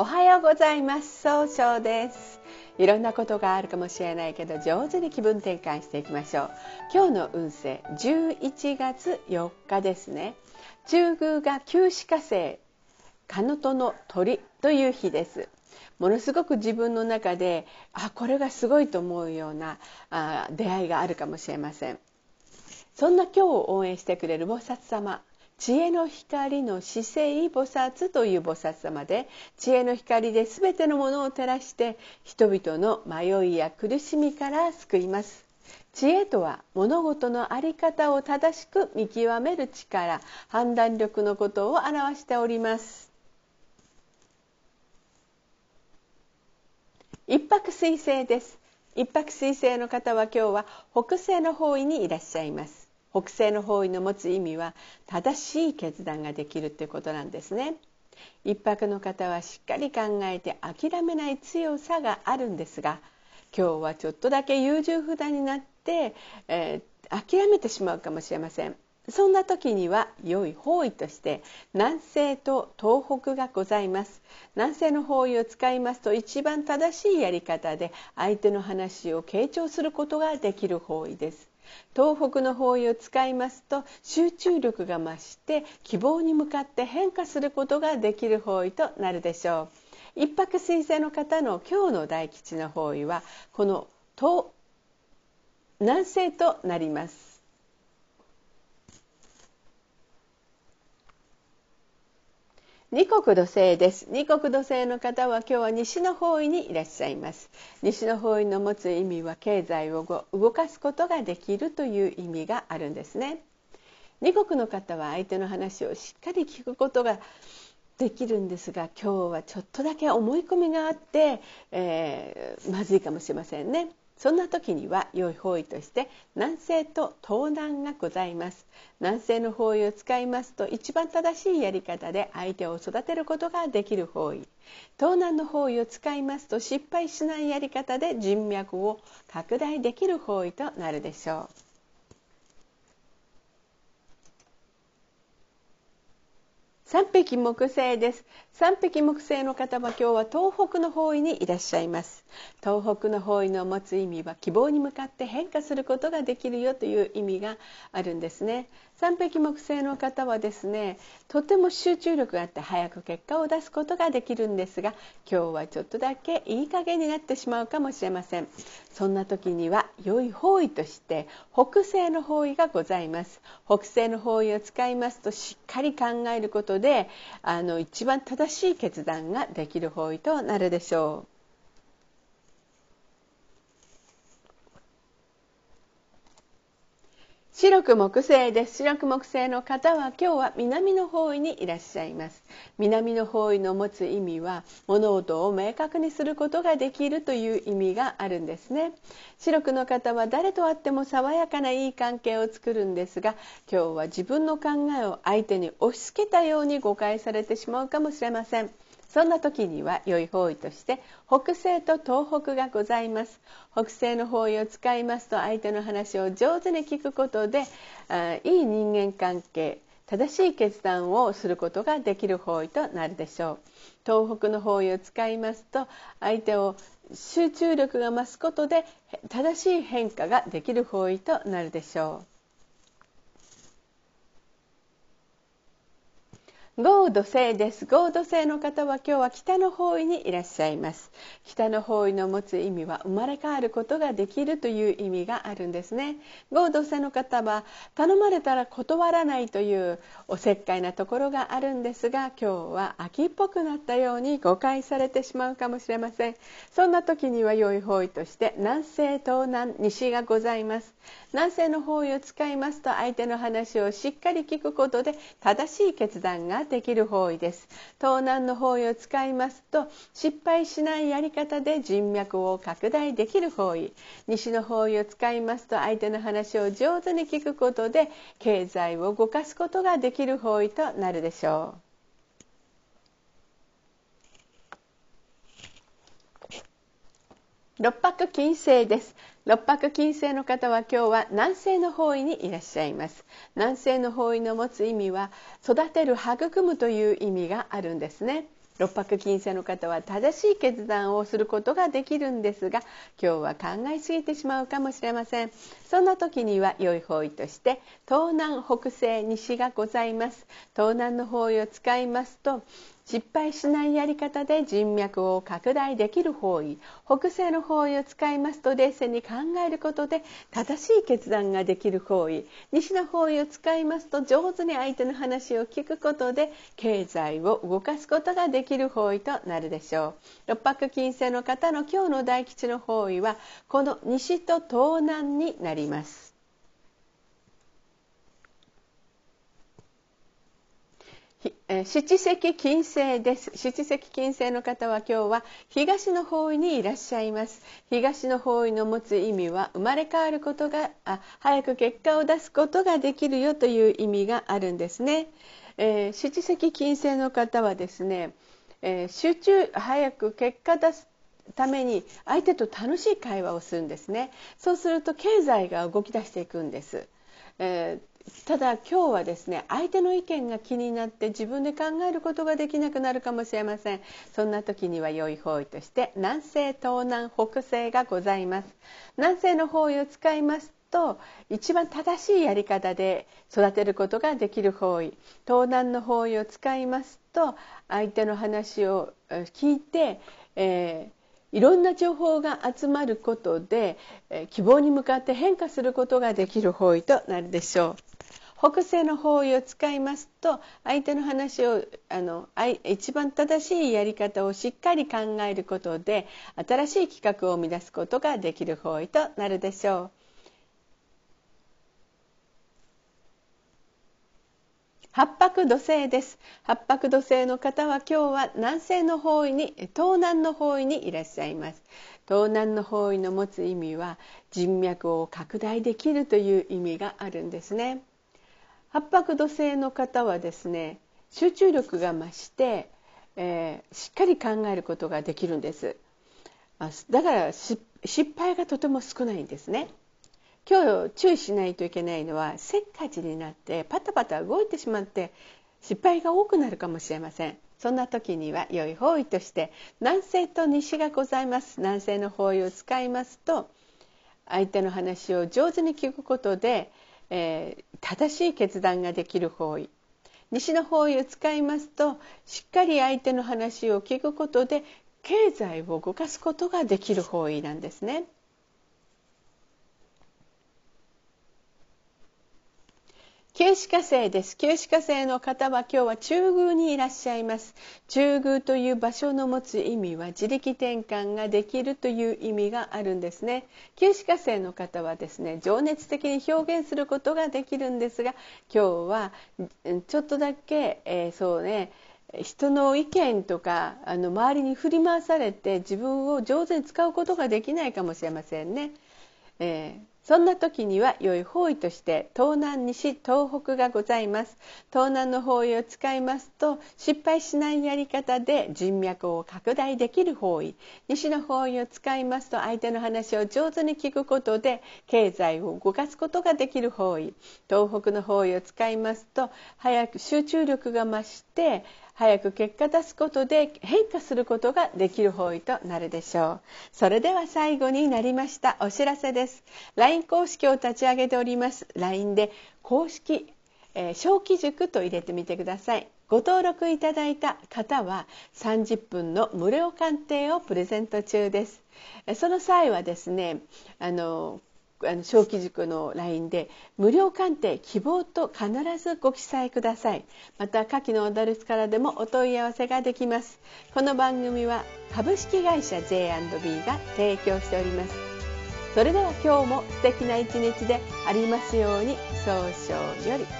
おはようございます。総称です。いろんなことがあるかもしれないけど上手に気分転換していきましょう。今日の運勢11月4日ですね。中宮が旧歯火星カノトの鳥という日です。ものすごく自分の中であこれがすごいと思うようなあ出会いがあるかもしれません。そんな今日を応援してくれる菩薩様知恵の光の姿勢菩薩という菩薩様で知恵の光で全てのものを照らして人々の迷いや苦しみから救います。知恵とは物事の在り方を正しく見極める力判断力のことを表しております。一泊水星です。一泊水星の方は今日は北西の方位にいらっしゃいます。北西の方位の持つ意味は正しい決断ができるということなんですね。一泊の方はしっかり考えて諦めない強さがあるんですが今日はちょっとだけ優柔不断になって、えー、諦めてしまうかもしれません。そんな時には良い方位として南西と東北がございます。南西の方位を使いますと一番正しいやり方で相手の話を傾聴することができる方位です。東北の方位を使いますと集中力が増して希望に向かって変化することができる方位となるでしょう。一泊水星の方の今日の大吉の方位はこの東南西となります。二国土星です。二国土星の方は今日は西の方位にいらっしゃいます。西の方位の持つ意味は経済を動かすことができるという意味があるんですね。二国の方は相手の話をしっかり聞くことができるんですが今日はちょっとだけ思い込みがあって、えー、まずいかもしれませんね。そんな時には良い方位として南西と東南がございます。南西の方位を使いますと一番正しいやり方で相手を育てることができる方位。東南の方位を使いますと失敗しないやり方で人脈を拡大できる方位となるでしょう。三匹木星です。三匹木星の方は今日は東北の方位にいらっしゃいます。東北の方位の持つ意味は希望に向かって変化することができるよという意味があるんですね。三匹木星の方はですねとても集中力があって早く結果を出すことができるんですが今日はちょっとだけいい加減になってしまうかもしれません。そんな時には良い方位として北西の方位がございます。北西の方位を使いますとしっかり考えることであの一番正しい決断ができる方位となるでしょう。白く木星です。白く木星の方は今日は南の方位にいらっしゃいます。南の方位の持つ意味は物事を明確にすることができるという意味があるんですね。白くの方は誰と会っても爽やかないい関係を作るんですが今日は自分の考えを相手に押し付けたように誤解されてしまうかもしれません。そんな時には良い方位として北西と東北がございます。北西の方位を使いますと相手の話を上手に聞くことであいい人間関係正しい決断をすることができる方位となるでしょう。東北の方位を使いますと相手を集中力が増すことで正しい変化ができる方位となるでしょう。合土星です。合土星の方は今日は北の方位にいらっしゃいます。北の方位の持つ意味は生まれ変わることができるという意味があるんですね。合土星の方は頼まれたら断らないというおせっかいなところがあるんですが今日は秋っぽくなったように誤解されてしまうかもしれません。そんな時には良い方位として南西東南西がございます。南西の方位を使いますと相手の話をしっかり聞くことで正しい決断ができる方位です。東南の方位を使いますと失敗しないやり方で人脈を拡大できる方位。西の方位を使いますと相手の話を上手に聞くことで経済を動かすことができる方位となるでしょう。六白金星です。六白金星の方は今日は南西の方位にいらっしゃいます。南西の方位の持つ意味は育てる育むという意味があるんですね。六白金星の方は正しい決断をすることができるんですが今日は考えすぎてしまうかもしれません。そんな時には良い方位として東南北西西がございます。東南の方位を使いますと失敗しないやり方で人脈を拡大できる方位北西の方位を使いますと冷静に考えることで正しい決断ができる方位西の方位を使いますと上手に相手の話を聞くことで経済を動かすことができる方位となるでしょう。六白金星の方の今日の大吉の方位はこの西と東南になります。七石金星です。七石金星の方は今日は東の方位にいらっしゃいます。東の方位の持つ意味は生まれ変わることがあ早く結果を出すことができるよという意味があるんですね、えー、七石金星の方はですね、えー、集中早く結果出すために相手と楽しい会話をするんですね。そうすると経済が動き出していくんです、えーただ今日はですね相手の意見が気になって自分で考えることができなくなるかもしれません。そんな時には良い方位として南西東南北西がございます。南西の方位を使いますと一番正しいやり方で育てることができる方位。東南の方位を使いますと相手の話を聞いて、えーいろんな情報が集まることで、希望に向かって変化することができる方位となるでしょう。北西の方位を使いますと相手の話をあの一番正しいやり方をしっかり考えることで新しい企画を生み出すことができる方位となるでしょう。八白土星です。八白土星の方は今日は南西の方位に東南の方位にいらっしゃいます。東南の方位の持つ意味は人脈を拡大できるという意味があるんですね。八白土星の方はですね集中力が増して、えー、しっかり考えることができるんです。だから失敗がとても少ないんですね。今日注意しないといけないのはせっかちになってパタパタ動いてしまって失敗が多くなるかもしれません。そんな時には良い方位として南西と西がございます。南西の方位を使いますと相手の話を上手に聞くことでえー、正しい決断ができる方位。西の方位を使いますとしっかり相手の話を聞くことで経済を動かすことができる方位なんですね。旧歯科星です。旧歯科星の方は今日は中宮にいらっしゃいます。中宮という場所の持つ意味は自力転換ができるという意味があるんですね。旧歯科星の方はですね情熱的に表現することができるんですが今日はちょっとだけ、えー、そうね人の意見とかあの周りに振り回されて自分を上手に使うことができないかもしれませんね。えーそんな時には良い方位として東南西東北がございます。東南の方位を使いますと失敗しないやり方で人脈を拡大できる方位。西の方位を使いますと相手の話を上手に聞くことで経済を動かすことができる方位。東北の方位を使いますと早く集中力が増して早く結果出すことで変化することができる方位となるでしょう。それでは最後になりましたお知らせです。LINE 公式を立ち上げております。LINE で公式、えー、小規塾と入れてみてください。ご登録いただいた方は30分の無料鑑定をプレゼント中です。その際はですねあのあの小規塾の LINE で無料鑑定希望と必ずご記載ください。また下記のアドレスからでもお問い合わせができます。この番組は株式会社 J&B が提供しております。それでは今日も素敵な一日でありますように早々より。